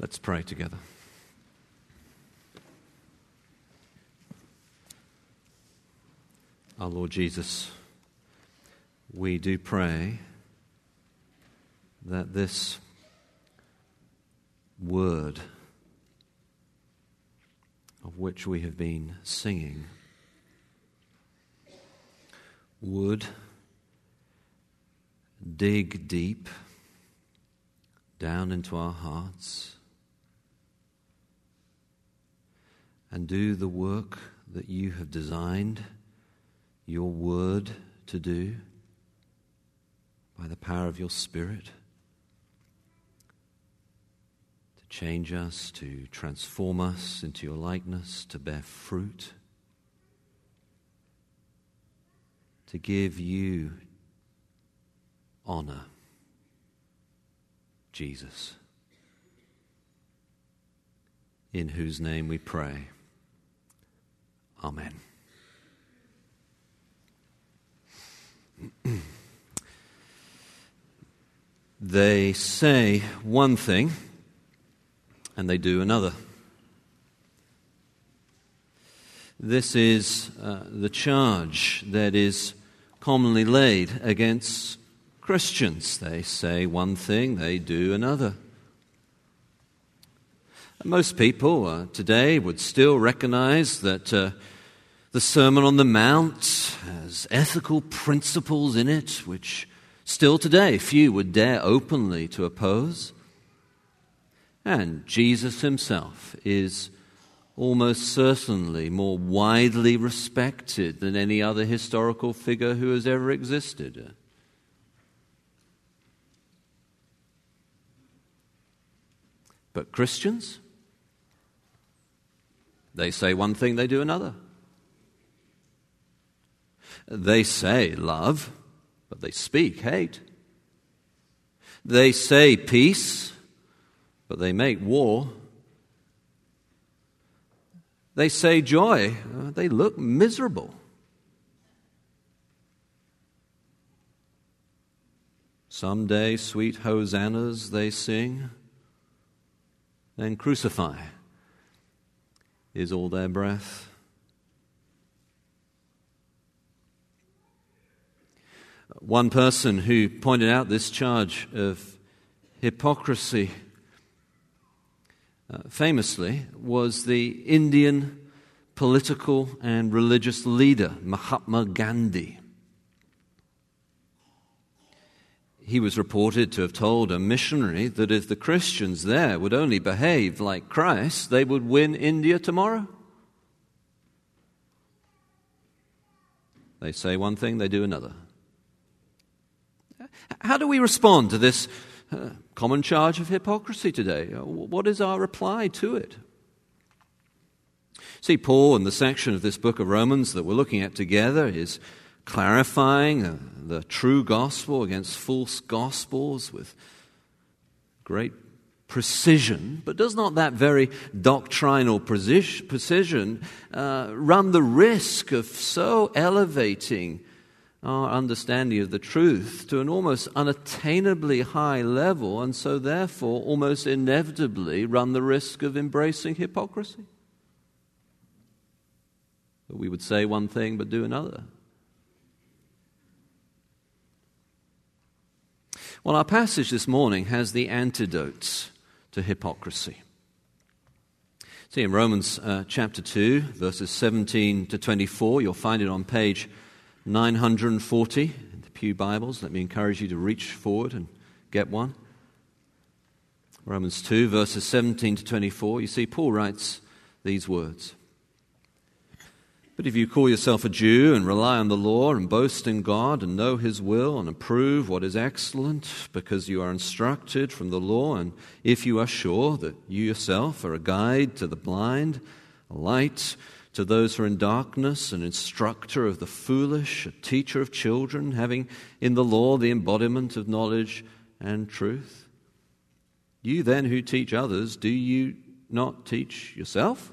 Let's pray together. Our Lord Jesus, we do pray that this word of which we have been singing would dig deep down into our hearts and do the work that you have designed your word to do by the power of your Spirit to change us, to transform us into your likeness, to bear fruit, to give you honor, Jesus, in whose name we pray. Amen. they say one thing and they do another. This is uh, the charge that is commonly laid against Christians. They say one thing, they do another. Most people uh, today would still recognize that uh, the Sermon on the Mount has ethical principles in it which still today few would dare openly to oppose. And Jesus himself is almost certainly more widely respected than any other historical figure who has ever existed. But Christians? They say one thing, they do another. They say love, but they speak hate. They say peace, but they make war. They say joy, uh, they look miserable. Someday, sweet hosannas they sing, then crucify is all their breath. One person who pointed out this charge of hypocrisy uh, famously was the Indian political and religious leader Mahatma Gandhi. He was reported to have told a missionary that if the Christians there would only behave like Christ, they would win India tomorrow. They say one thing, they do another. How do we respond to this uh, common charge of hypocrisy today? Uh, what is our reply to it? See, Paul, in the section of this book of Romans that we're looking at together, is clarifying the true gospel against false gospels with great precision, but does not that very doctrinal precision uh, run the risk of so elevating our understanding of the truth to an almost unattainably high level, and so therefore almost inevitably run the risk of embracing hypocrisy? That we would say one thing but do another. Well, our passage this morning has the antidotes to hypocrisy. See, in Romans uh, chapter 2, verses 17 to 24, you'll find it on page 940 in the Pew Bibles. Let me encourage you to reach forward and get one. Romans 2, verses 17 to 24, you see, Paul writes these words but if you call yourself a Jew and rely on the law and boast in God and know His will and approve what is excellent because you are instructed from the law, and if you are sure that you yourself are a guide to the blind, a light to those who are in darkness, an instructor of the foolish, a teacher of children, having in the law the embodiment of knowledge and truth, you then who teach others, do you not teach yourself?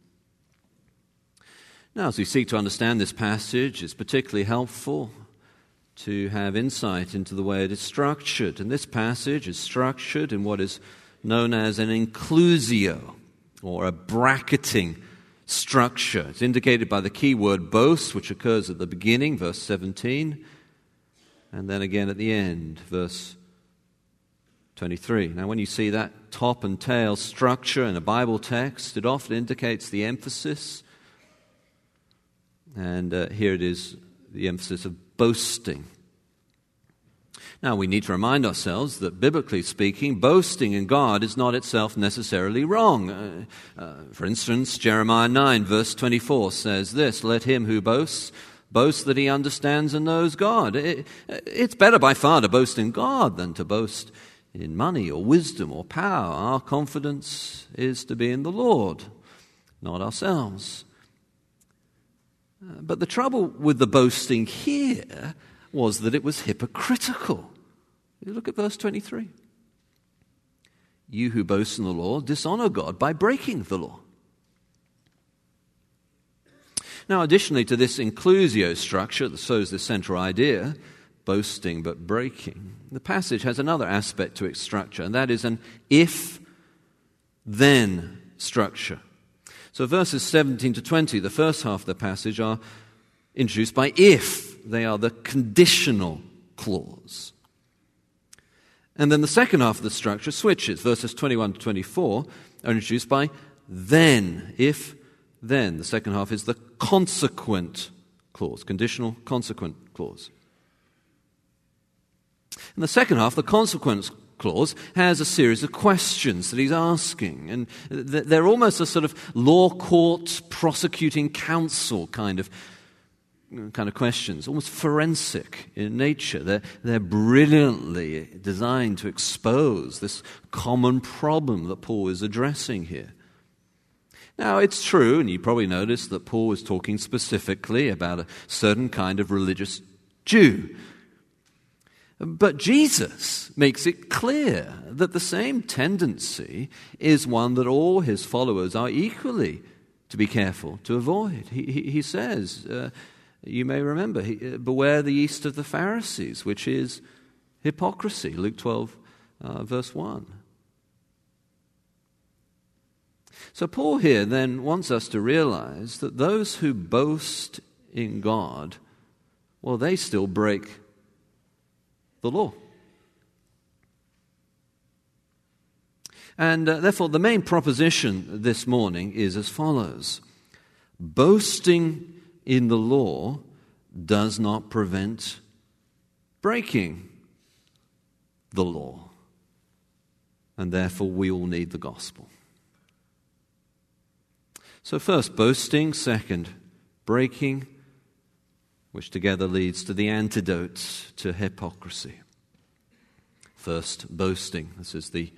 Now, as we seek to understand this passage, it's particularly helpful to have insight into the way it is structured. And this passage is structured in what is known as an inclusio, or a bracketing structure. It's indicated by the key word boast, which occurs at the beginning, verse 17, and then again at the end, verse 23. Now, when you see that top and tail structure in a Bible text, it often indicates the emphasis. And uh, here it is the emphasis of boasting. Now, we need to remind ourselves that, biblically speaking, boasting in God is not itself necessarily wrong. Uh, uh, for instance, Jeremiah 9, verse 24 says this Let him who boasts boast that he understands and knows God. It, it's better by far to boast in God than to boast in money or wisdom or power. Our confidence is to be in the Lord, not ourselves. But the trouble with the boasting here was that it was hypocritical. Look at verse 23. You who boast in the law dishonor God by breaking the law. Now, additionally to this inclusio structure that shows the central idea, boasting but breaking, the passage has another aspect to its structure, and that is an if then structure. So, verses 17 to 20, the first half of the passage, are introduced by if they are the conditional clause. And then the second half of the structure switches. Verses 21 to 24 are introduced by then, if then. The second half is the consequent clause, conditional consequent clause. In the second half, the consequence clause has a series of questions that he's asking. And they're almost a sort of law court prosecuting counsel kind of kind of questions, almost forensic in nature. They're, they're brilliantly designed to expose this common problem that Paul is addressing here. Now, it's true, and you probably noticed that Paul was talking specifically about a certain kind of religious Jew. But Jesus makes it clear that the same tendency is one that all his followers are equally to be careful to avoid. He, he, he says, uh, you may remember, uh, beware the yeast of the Pharisees, which is hypocrisy. Luke 12, uh, verse 1. So, Paul here then wants us to realize that those who boast in God, well, they still break the law. And uh, therefore, the main proposition this morning is as follows Boasting in the law does not prevent breaking the law. And therefore, we all need the gospel. So, first, boasting. Second, breaking, which together leads to the antidote to hypocrisy. First, boasting. This is the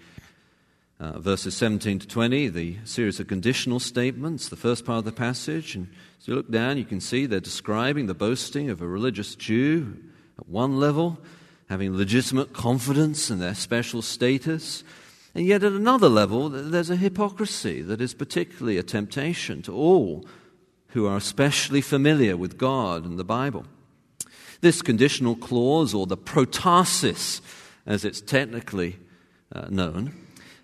uh, verses 17 to 20, the series of conditional statements, the first part of the passage. And as you look down, you can see they're describing the boasting of a religious Jew at one level, having legitimate confidence in their special status. And yet, at another level, there's a hypocrisy that is particularly a temptation to all who are especially familiar with God and the Bible. This conditional clause, or the protasis, as it's technically uh, known,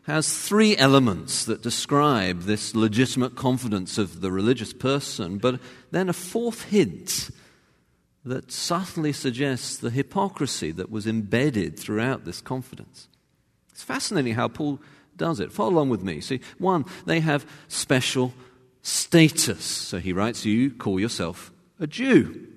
has three elements that describe this legitimate confidence of the religious person, but then a fourth hint that subtly suggests the hypocrisy that was embedded throughout this confidence. It's fascinating how Paul does it. Follow along with me. See, one, they have special status. So he writes, You call yourself a Jew.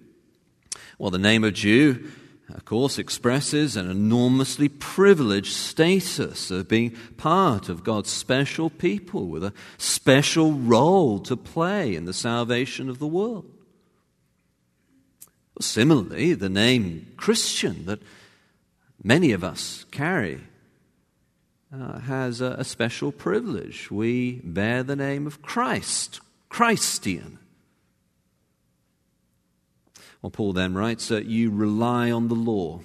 Well, the name of Jew of course, expresses an enormously privileged status of being part of God's special people with a special role to play in the salvation of the world. Well, Similarly, the name Christian that many of us carry uh, has a, a special privilege. We bear the name of Christ, Christian. Well, Paul then writes that you rely on the law.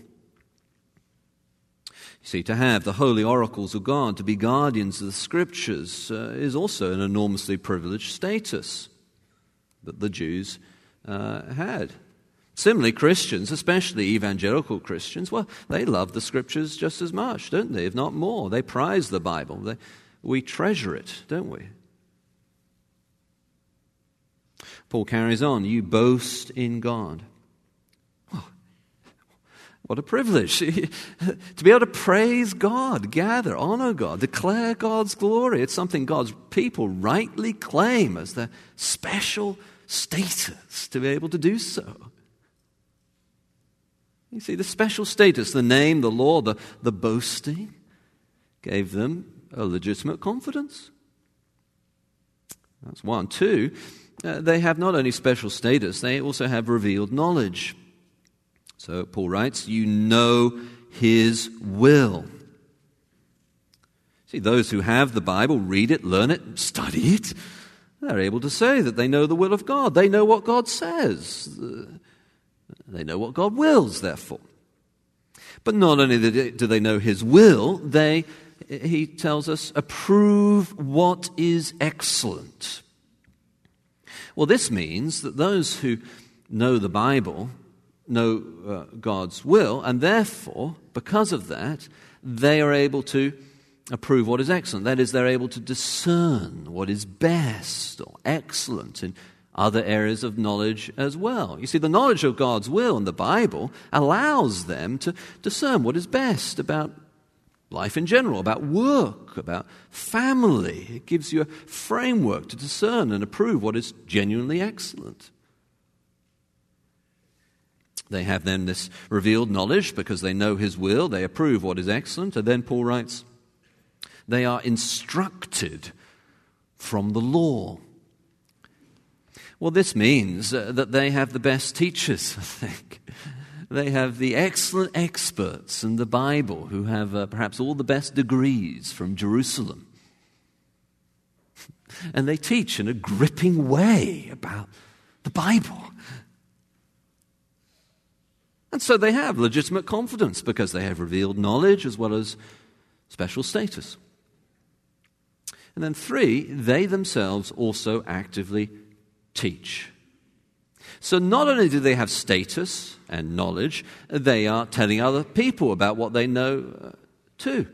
You see, to have the holy oracles of God, to be guardians of the scriptures, uh, is also an enormously privileged status that the Jews uh, had. Similarly, Christians, especially evangelical Christians, well, they love the scriptures just as much, don't they? If not more. They prize the Bible. They, we treasure it, don't we? Paul carries on, you boast in God. Oh, what a privilege to be able to praise God, gather, honor God, declare God's glory. It's something God's people rightly claim as their special status to be able to do so. You see, the special status, the name, the law, the, the boasting gave them a legitimate confidence. That's one. Two, uh, they have not only special status, they also have revealed knowledge. So Paul writes, You know his will. See, those who have the Bible read it, learn it, study it. They're able to say that they know the will of God. They know what God says. They know what God wills, therefore. But not only do they know His will, they, he tells us, approve what is excellent. Well, this means that those who know the Bible know uh, God's will, and therefore, because of that, they are able to approve what is excellent. That is, they're able to discern what is best or excellent in other areas of knowledge as well. You see, the knowledge of God's will in the Bible allows them to discern what is best about life in general, about work, about family. It gives you a framework to discern and approve what is genuinely excellent. They have then this revealed knowledge because they know His will, they approve what is excellent. And then Paul writes, they are instructed from the law. Well, this means uh, that they have the best teachers, I think. They have the excellent experts in the Bible who have uh, perhaps all the best degrees from Jerusalem. And they teach in a gripping way about the Bible. And so they have legitimate confidence because they have revealed knowledge as well as special status. And then, three, they themselves also actively teach. So not only do they have status and knowledge, they are telling other people about what they know uh, too.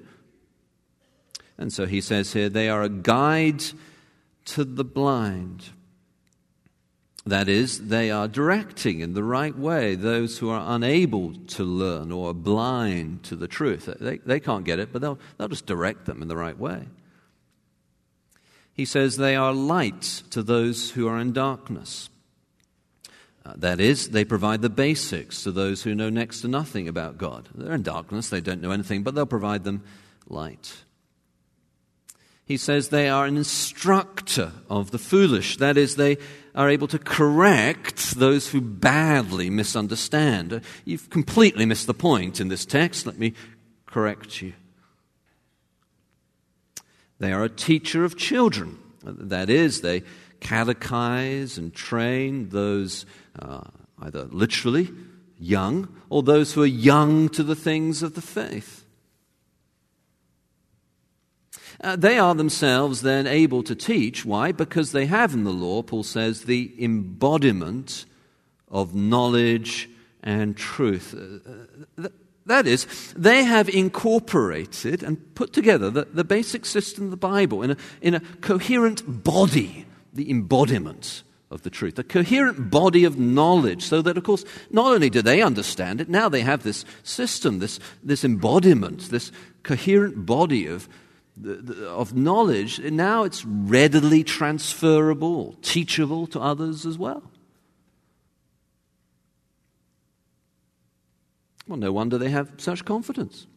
And so he says here, they are a guide to the blind. That is, they are directing in the right way those who are unable to learn or blind to the truth. They, they can't get it, but they'll, they'll just direct them in the right way. He says they are light to those who are in darkness. Uh, that is, they provide the basics to those who know next to nothing about God. They're in darkness, they don't know anything, but they'll provide them light. He says they are an instructor of the foolish. That is, they are able to correct those who badly misunderstand. Uh, you've completely missed the point in this text. Let me correct you. They are a teacher of children. That is, they catechize and train those uh, either literally young or those who are young to the things of the faith. Uh, they are themselves then able to teach. Why? Because they have in the law, Paul says, the embodiment of knowledge and truth. Uh, that is, they have incorporated and put together the, the basic system of the Bible in a, in a coherent body, the embodiment of the truth, a coherent body of knowledge, so that, of course, not only do they understand it, now they have this system, this, this embodiment, this coherent body of, of knowledge, and now it's readily transferable, teachable to others as well. Well, no wonder they have such confidence.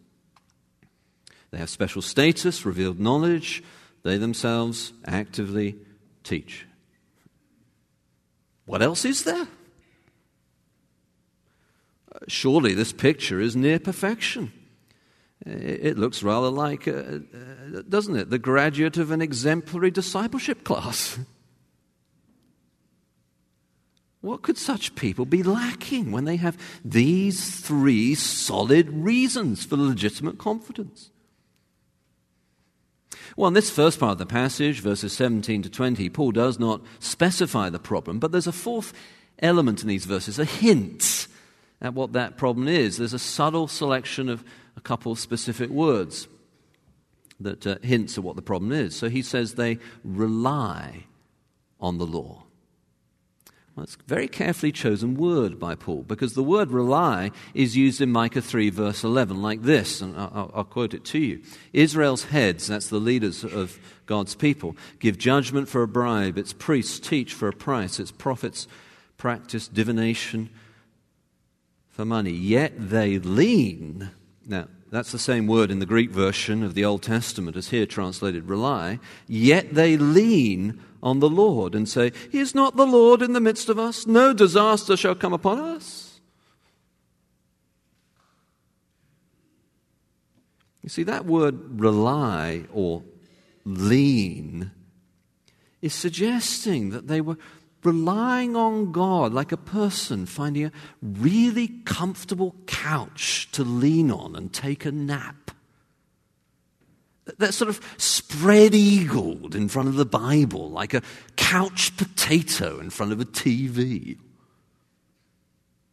They have special status, revealed knowledge. They themselves actively teach. What else is there? Surely this picture is near perfection. It looks rather like, uh, uh, doesn't it, the graduate of an exemplary discipleship class. What could such people be lacking when they have these three solid reasons for legitimate confidence? Well, in this first part of the passage, verses 17 to 20, Paul does not specify the problem, but there's a fourth element in these verses, a hint at what that problem is. There's a subtle selection of a couple of specific words that uh, hints at what the problem is. So he says they rely on the law. Well, it's a very carefully chosen word by Paul because the word rely is used in Micah 3, verse 11, like this, and I'll, I'll, quote it to you Israel's heads, that's the leaders of God's people, give judgment for a bribe, its priests teach for a price, its prophets practice divination for money. Yet they lean. Now, that's the same word in the Greek version of the Old Testament as here translated rely. Yet they lean on the Lord and say, He Is not the Lord in the midst of us? No disaster shall come upon us. You see, that word rely or lean is suggesting that they were relying on God like a person finding a really comfortable couch to lean on and take a nap. They're sort of spread eagled in front of the Bible like a couch potato in front of a TV.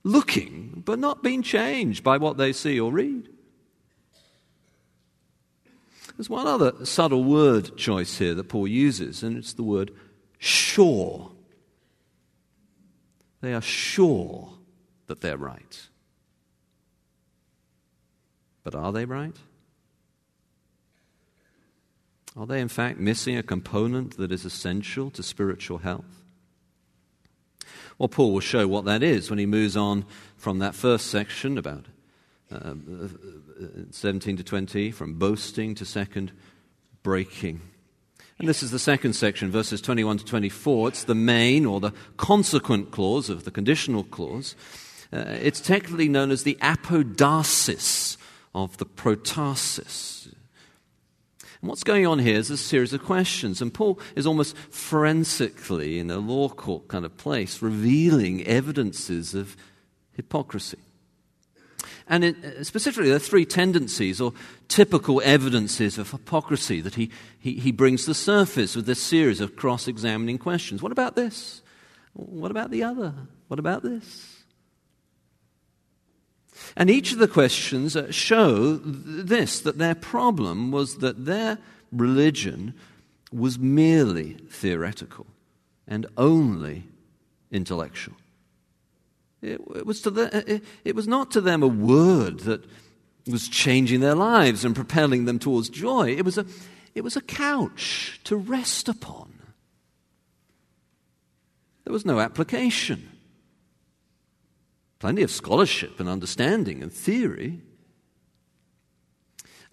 Looking, but not being changed by what they see or read. There's one other subtle word choice here that Paul uses, and it's the word sure. They are sure that they're right. But are they right? Are they, in fact, missing a component that is essential to spiritual health? Well, Paul will show what that is when he moves on from that first section about uh, 17 to 20, from boasting to second, breaking. And this is the second section, verses 21 to 24. It's the main or the consequent clause of the conditional clause. Uh, it's technically known as the apodosis of the protasis. And what's going on here is a series of questions. And Paul is almost forensically, in a law court kind of place, revealing evidences of hypocrisy. And it, uh, specifically, there are three tendencies or typical evidences of hypocrisy that he, he, he brings to the surface with this series of cross examining questions. What about this? What about the other? What about this? And each of the questions uh, show this that their problem was that their religion was merely theoretical and only intellectual. It, it, was to the, it, it was not to them a word that was changing their lives and propelling them towards joy. It was a, it was a couch to rest upon. There was no application. Plenty of scholarship and understanding and theory.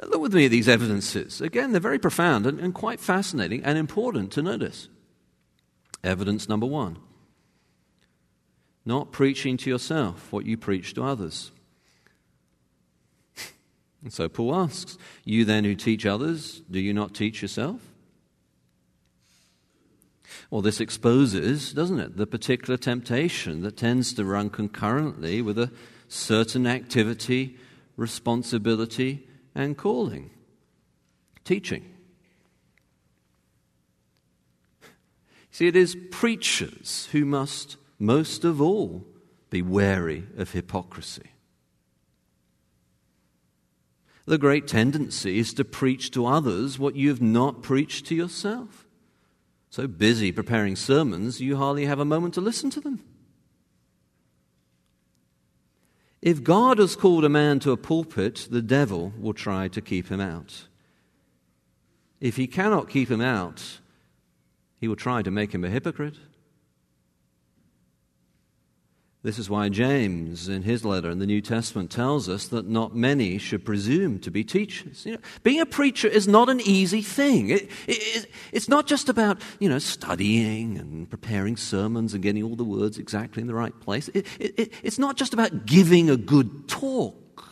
Uh, look with me at these evidences. Again, they're very profound and, and quite fascinating and important to notice. Evidence number one not preaching to yourself what you preach to others. And so Paul asks, You then who teach others, do you not teach yourself? Well, this exposes, doesn't it, the particular temptation that tends to run concurrently with a certain activity, responsibility, and calling teaching. See, it is preachers who must most of all, be wary of hypocrisy. The great tendency is to preach to others what you have not preached to yourself. So busy preparing sermons, you hardly have a moment to listen to them. If God has called a man to a pulpit, the devil will try to keep him out. If he cannot keep him out, he will try to make him a hypocrite. This is why James, in his letter in the New Testament, tells us that not many should presume to be teachers. You know, being a preacher is not an easy thing. It, it, it's not just about you know studying and preparing sermons and getting all the words exactly in the right place. It, it's not just about giving a good talk.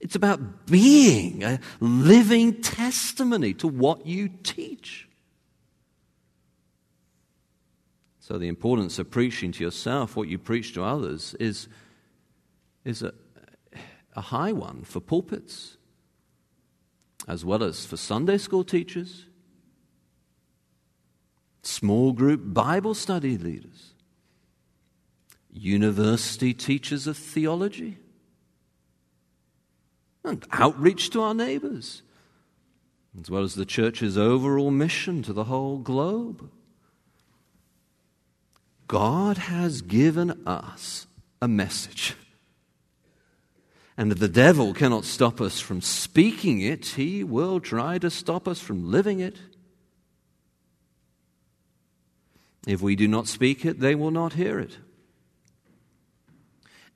It's about being a living testimony to what you teach. So, the importance of preaching to yourself what you preach to others is, is a, a high one for pulpits, as well as for Sunday school teachers, small group Bible study leaders, university teachers of theology, and outreach to our neighbors, as well as the church's overall mission to the whole globe. God has given us a message. And the devil cannot stop us from speaking it, he will try to stop us from living it. If we do not speak it, they will not hear it.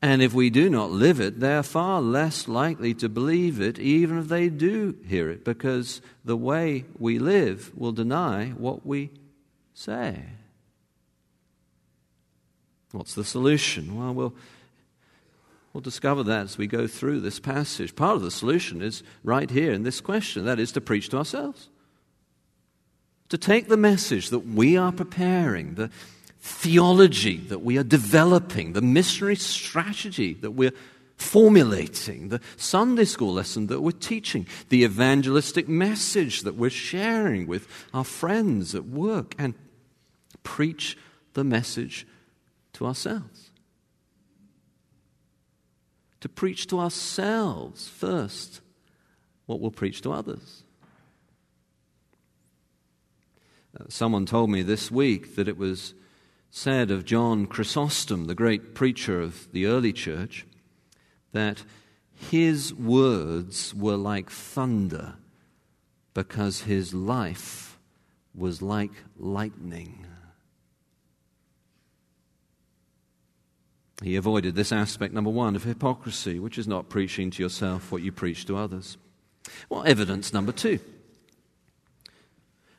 And if we do not live it, they are far less likely to believe it, even if they do hear it, because the way we live will deny what we say. What's the solution? Well, we'll, we'll discover that as we go through this passage. Part of the solution is right here in this question that is, to preach to ourselves to take the message that we are preparing, the theology that we are developing, the missionary strategy that we're formulating, the Sunday school lesson that we're teaching, the evangelistic message that we're sharing with our friends at work, and preach the message to ourselves. To preach to ourselves first what we'll preach to others. Uh, someone told me this week that it was said of John Chrysostom, the great preacher of the early church, that his words were like thunder because his life was like lightning. He avoided this aspect, number one, of hypocrisy, which is not preaching to yourself what you preach to others. Well, evidence number two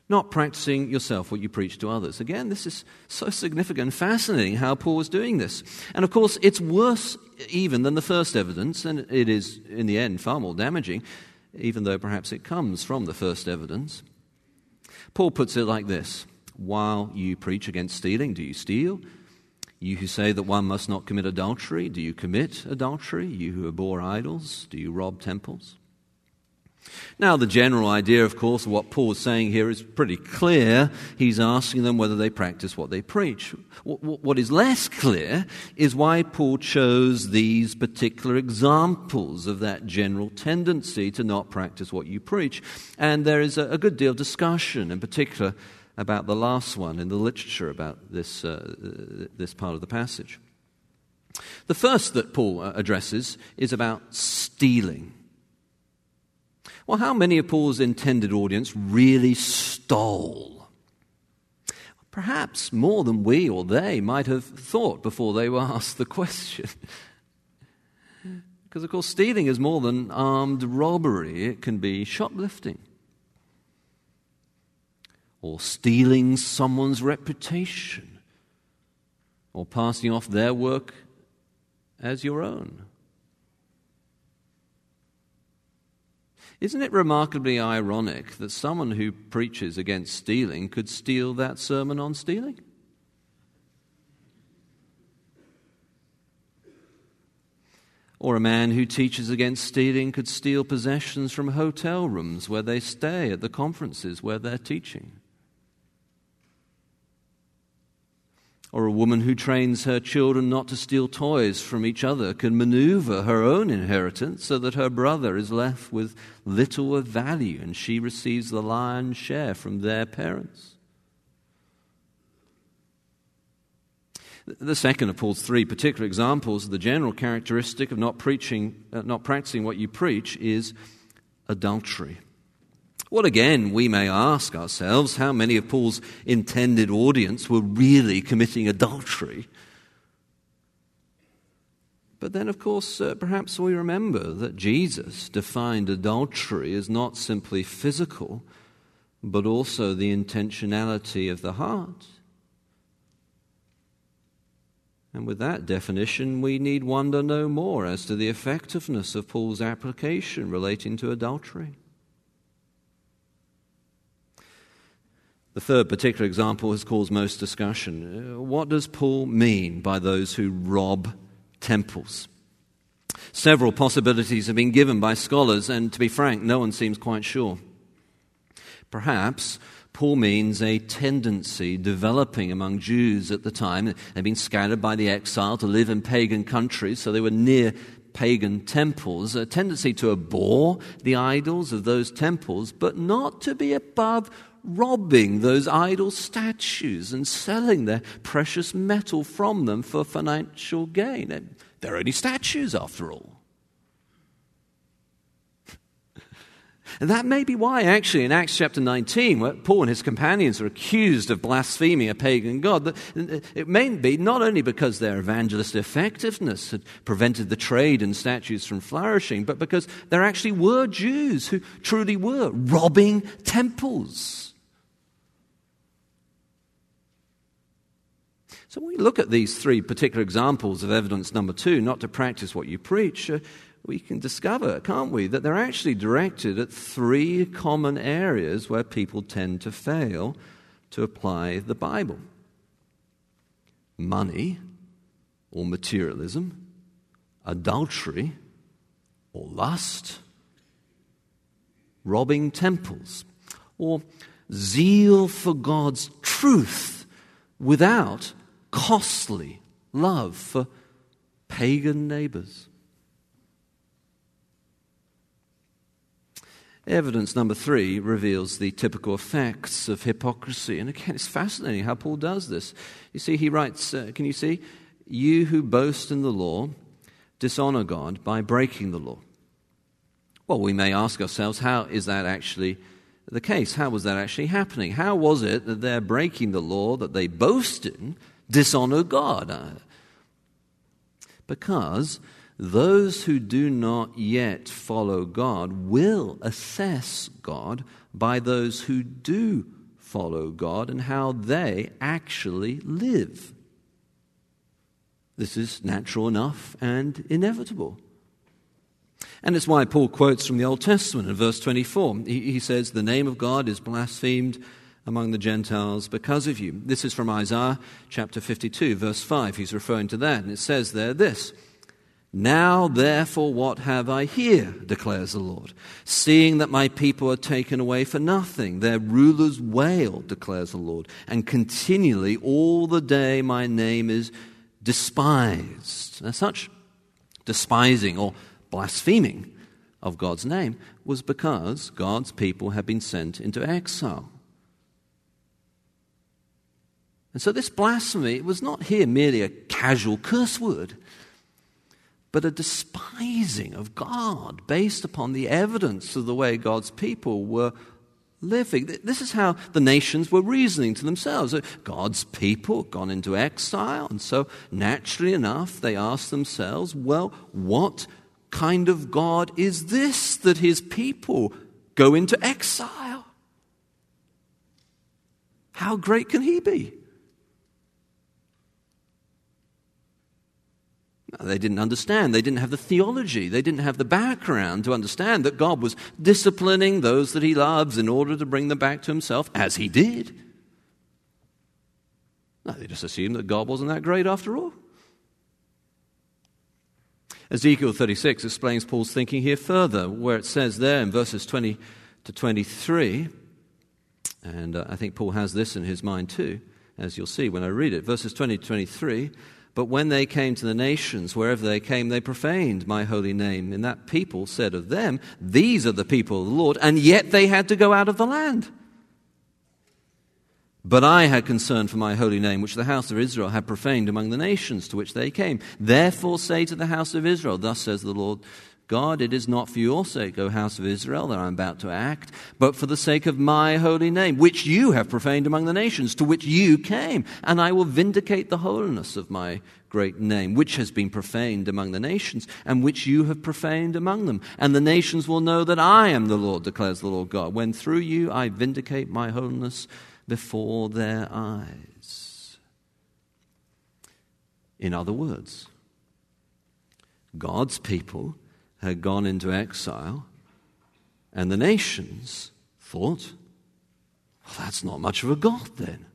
not practicing yourself what you preach to others. Again, this is so significant and fascinating how Paul was doing this. And of course, it's worse even than the first evidence, and it is, in the end, far more damaging, even though perhaps it comes from the first evidence. Paul puts it like this While you preach against stealing, do you steal? You who say that one must not commit adultery, do you commit adultery? You who abhor idols, do you rob temples? Now, the general idea, of course, of what Paul is saying here is pretty clear. He's asking them whether they practice what they preach. What is less clear is why Paul chose these particular examples of that general tendency to not practice what you preach. And there is a good deal of discussion, in particular, about the last one in the literature about this, uh, this part of the passage. The first that Paul uh, addresses is about stealing. Well, how many of Paul's intended audience really stole? Perhaps more than we or they might have thought before they were asked the question. because, of course, stealing is more than armed robbery, it can be shoplifting or stealing someone's reputation or passing off their work as your own. Isn't it remarkably ironic that someone who preaches against stealing could steal that sermon on stealing? Or a man who teaches against stealing could steal possessions from hotel rooms where they stay at the conferences where they're teaching. Or a woman who trains her children not to steal toys from each other can maneuver her own inheritance so that her brother is left with little of value and she receives the lion's share from their parents. The second of Paul's three particular examples of the general characteristic of not preaching, uh, not practicing what you preach is adultery. Well, again, we may ask ourselves how many of Paul's intended audience were really committing adultery. But then, of course, uh, perhaps we remember that Jesus defined adultery as not simply physical, but also the intentionality of the heart. And with that definition, we need wonder no more as to the effectiveness of Paul's application relating to adultery. The third particular example has caused most discussion. Uh, what does Paul mean by those who rob temples? Several possibilities have been given by scholars, and to be frank, no one seems quite sure. Perhaps Paul means a tendency developing among Jews at the time. They'd been scattered by the exile to live in pagan countries, so they were near pagan temples, a tendency to abhor the idols of those temples, but not to be above robbing those idol statues and selling their precious metal from them for financial gain. They're only statues, after all. And that may be why, actually, in Acts chapter 19, where Paul and his companions are accused of blaspheming a pagan god, uh, it may be not only because their evangelist effectiveness had prevented the trade in statues from flourishing, but because there actually were Jews who truly were robbing temples. So, when we look at these three particular examples of evidence number two, not to practice what you preach, uh, we can discover, can't we, that they're actually directed at three common areas where people tend to fail to apply the Bible. Money or materialism, adultery or lust, robbing temples, or zeal for God's truth without costly love for pagan neighbors. Evidence number three reveals the typical effects of hypocrisy. And again, it's fascinating how Paul does this. You see, he writes, uh, can you see? You who boast in the law dishonor God by breaking the law. Well, we may ask ourselves, how is that actually the case? How was that actually happening? How was it that they're breaking the law that they boast in dishonor God? Because those who do not yet follow God will assess God by those who do follow God and how they actually live. This is natural enough and inevitable. And it's why Paul quotes from the Old Testament in verse 24. He, he, says, The name of God is blasphemed among the Gentiles because of you. This is from Isaiah chapter 52, verse 5. He's referring to that. And it says there this now, therefore, what have I here, declares the Lord? Seeing that my people are taken away for nothing, their rulers wail, declares the Lord, and continually all the day my name is despised. Now, such despising or blaspheming of God's name was because God's people had been sent into exile. And so, this blasphemy was not here merely a casual curse word but a despising of God based upon the evidence of the way God's people were living. This is how the nations were reasoning to themselves. Uh, God's people gone into exile, and so naturally enough, they asked themselves, well, what kind of God is this that his people go into exile? How great can he be? They didn't understand. They didn't have the theology. They didn't have the background to understand that God was disciplining those that He loves in order to bring them back to Himself, as He did. No, they just assumed that God wasn't that great after all. Ezekiel 36 explains Paul's thinking here further, where it says there in verses 20 to 23, and uh, I think Paul has this in his mind too, as you'll see when I read it. Verses 20 to 23 but when they came to the nations, wherever they came, they profaned my holy name. And that people said of them, These are the people of the Lord, and yet they had to go out of the land. But I had concern for my holy name, which the house of Israel had profaned among the nations to which they came. Therefore say to the house of Israel, Thus says the Lord God, it is not for your sake, O house of Israel, that I am about to act, but for the sake of my holy name, which you have profaned among the nations, to which you came. And I will vindicate the holiness of my great name, which has been profaned among the nations, and which you have profaned among them. And the nations will know that I am the Lord, declares the Lord God, when through you I vindicate my holiness before their eyes. In other words, God's people had gone into exile, and the nations thought Well, that's not much of a God then.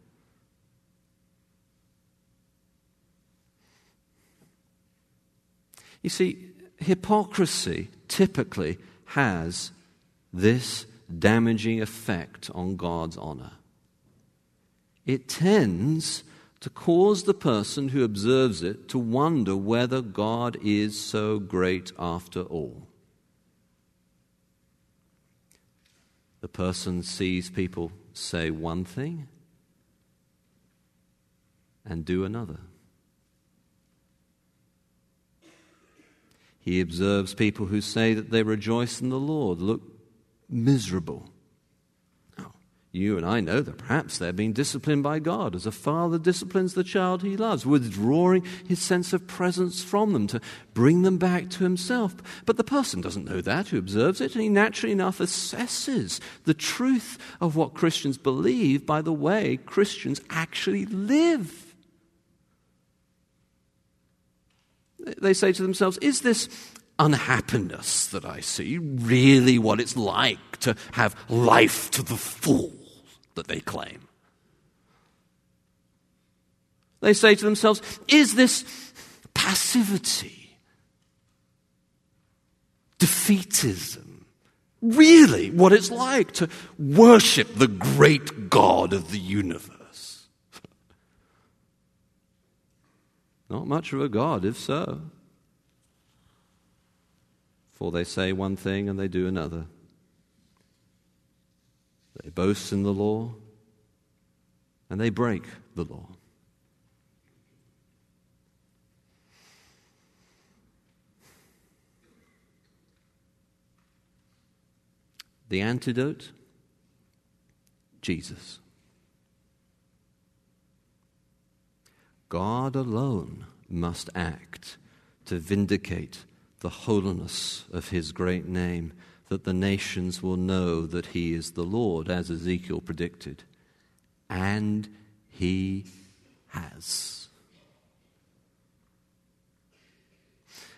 You see, hypocrisy typically has this damaging effect on God's honor. It tends to cause the person who observes it to wonder whether God is so great after all. The person sees people say one thing and do another. He observes people who say that they rejoice in the Lord look miserable. You and I know that perhaps they're being disciplined by God as a father disciplines the child he loves, withdrawing his sense of presence from them to bring them back to himself. But the person doesn't know that who observes it, and he naturally enough assesses the truth of what Christians believe by the way Christians actually live. They say to themselves, Is this unhappiness that I see really what it's like to have life to the full that they claim? They say to themselves, Is this passivity, defeatism, really what it's like to worship the great God of the universe? Not much of a God, if so. For they say one thing and they do another. They boast in the law and they break the law. The antidote Jesus. God alone must act to vindicate the holiness of his great name, that the nations will know that he is the Lord, as Ezekiel predicted. And he has.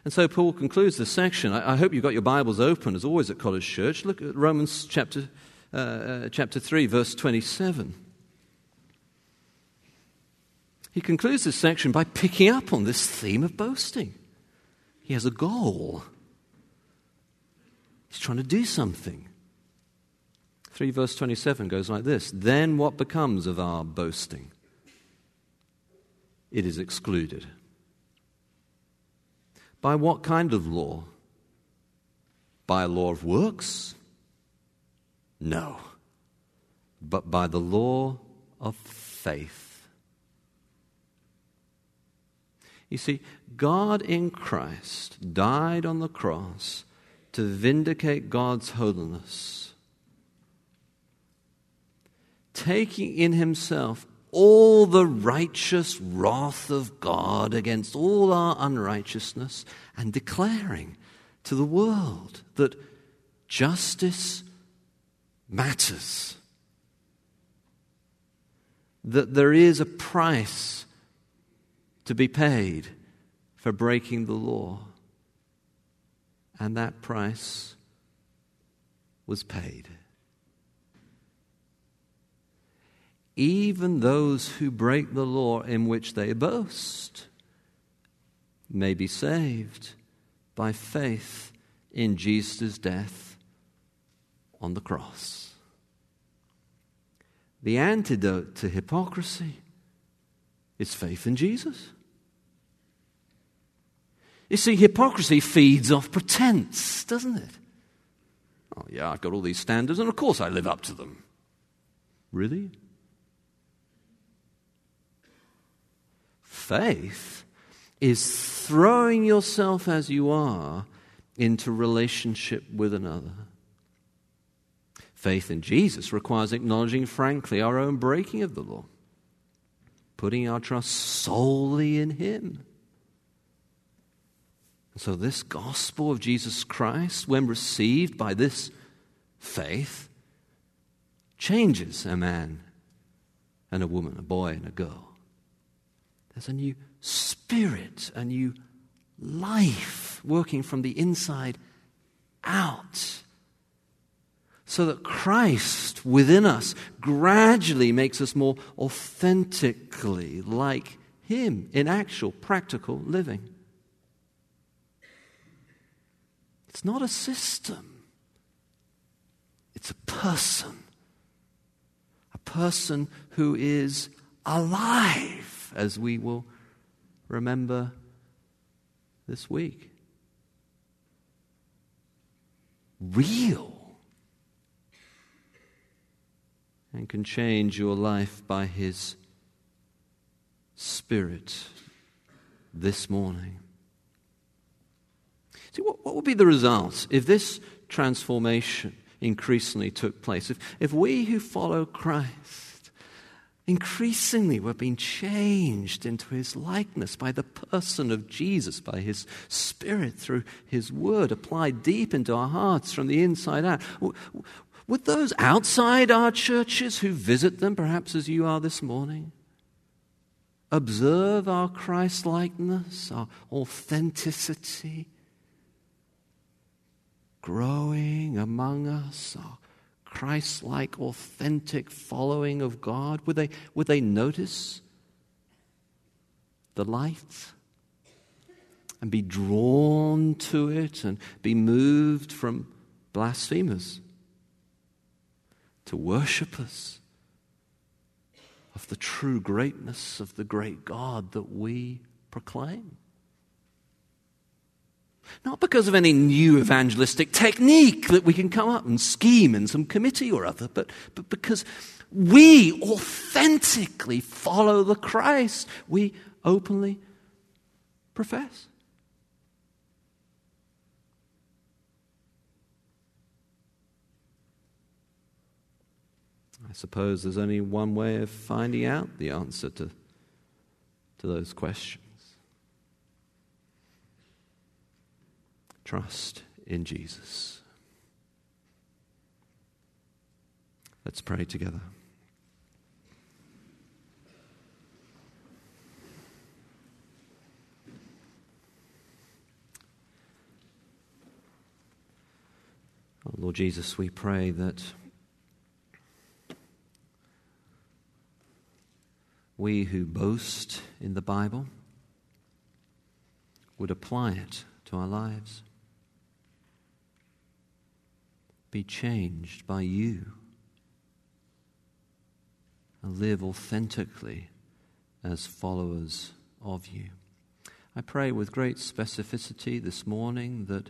And so Paul concludes this section. I, I, hope you've got your Bibles open, as always at College Church. Look at Romans chapter, uh, uh, chapter 3, verse 27. He concludes this section by picking up on this theme of boasting. He has a goal, he's trying to do something. 3 verse 27 goes like this Then what becomes of our boasting? It is excluded. By what kind of law? By a law of works? No, but by the law of faith. You see, God in Christ died on the cross to vindicate God's holiness, taking in himself all the righteous wrath of God against all our unrighteousness and declaring to the world that justice matters, that there is a price to be paid for breaking the law. And that price was paid. Even those who break the law in which they boast may be saved by faith in Jesus' death on the cross. The antidote to hypocrisy is faith in Jesus. You see, hypocrisy feeds off pretense, doesn't it? Oh, yeah, I've got all these standards, and of course I live up to them. Really? Faith is throwing yourself as you are into relationship with another. Faith in Jesus requires acknowledging frankly our own breaking of the law putting our trust solely in Him. So, this gospel of Jesus Christ, when received by this faith, changes a man and a woman, a boy and a girl. There's a new spirit, a new life working from the inside out. So that Christ Christ within us gradually makes us more authentically like Him in actual practical living. It's not a system, it's a person. A person who is alive, as we will remember this week. Real. And can change your life by His Spirit this morning. See, what, what would be the result if this transformation increasingly took place? If, if we who follow Christ Increasingly, we're being changed into his likeness by the person of Jesus, by his Spirit, through his word applied deep into our hearts from the inside out. Would those outside our churches who visit them, perhaps as you are this morning, observe our Christ likeness, our authenticity, growing among us, our Christ like, authentic following of God? Would they, would they notice the light and be drawn to it and be moved from blasphemers to worshippers of the true greatness of the great God that we proclaim? Not because of any new evangelistic technique that we can come up and scheme in some committee or other, but, but because we authentically follow the Christ we openly profess. I suppose there's only one way of finding out the answer to, to those questions. Trust in Jesus. Let's pray together. Oh, Lord Jesus, we pray that we who boast in the Bible would apply it to our lives be changed by you and live authentically as followers of you. I pray with great specificity this morning that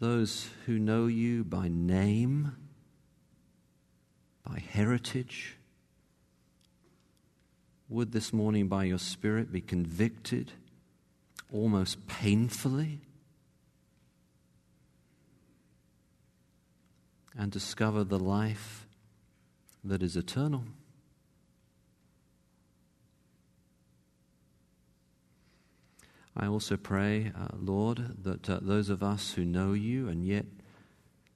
those who know you by name, by heritage, would this morning by your Spirit be convicted almost painfully and discover the life that is eternal. I also pray, uh, Lord, that uh, those of us who know you and yet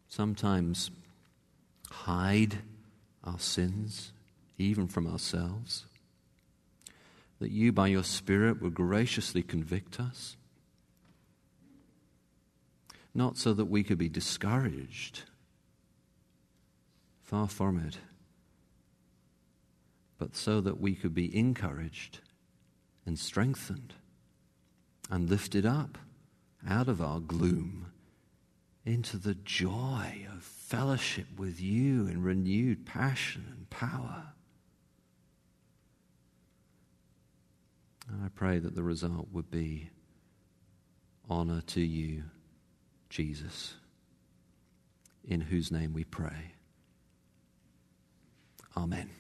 sometimes hide our sins, even from ourselves, that you, by your Spirit, would graciously convict us, not so that we could be discouraged Far from it. But so that we could be encouraged and strengthened and lifted up out of our gloom into the joy of fellowship with you in renewed passion and power. And I pray that the result would be honor to you, Jesus, in whose name we pray. Amen.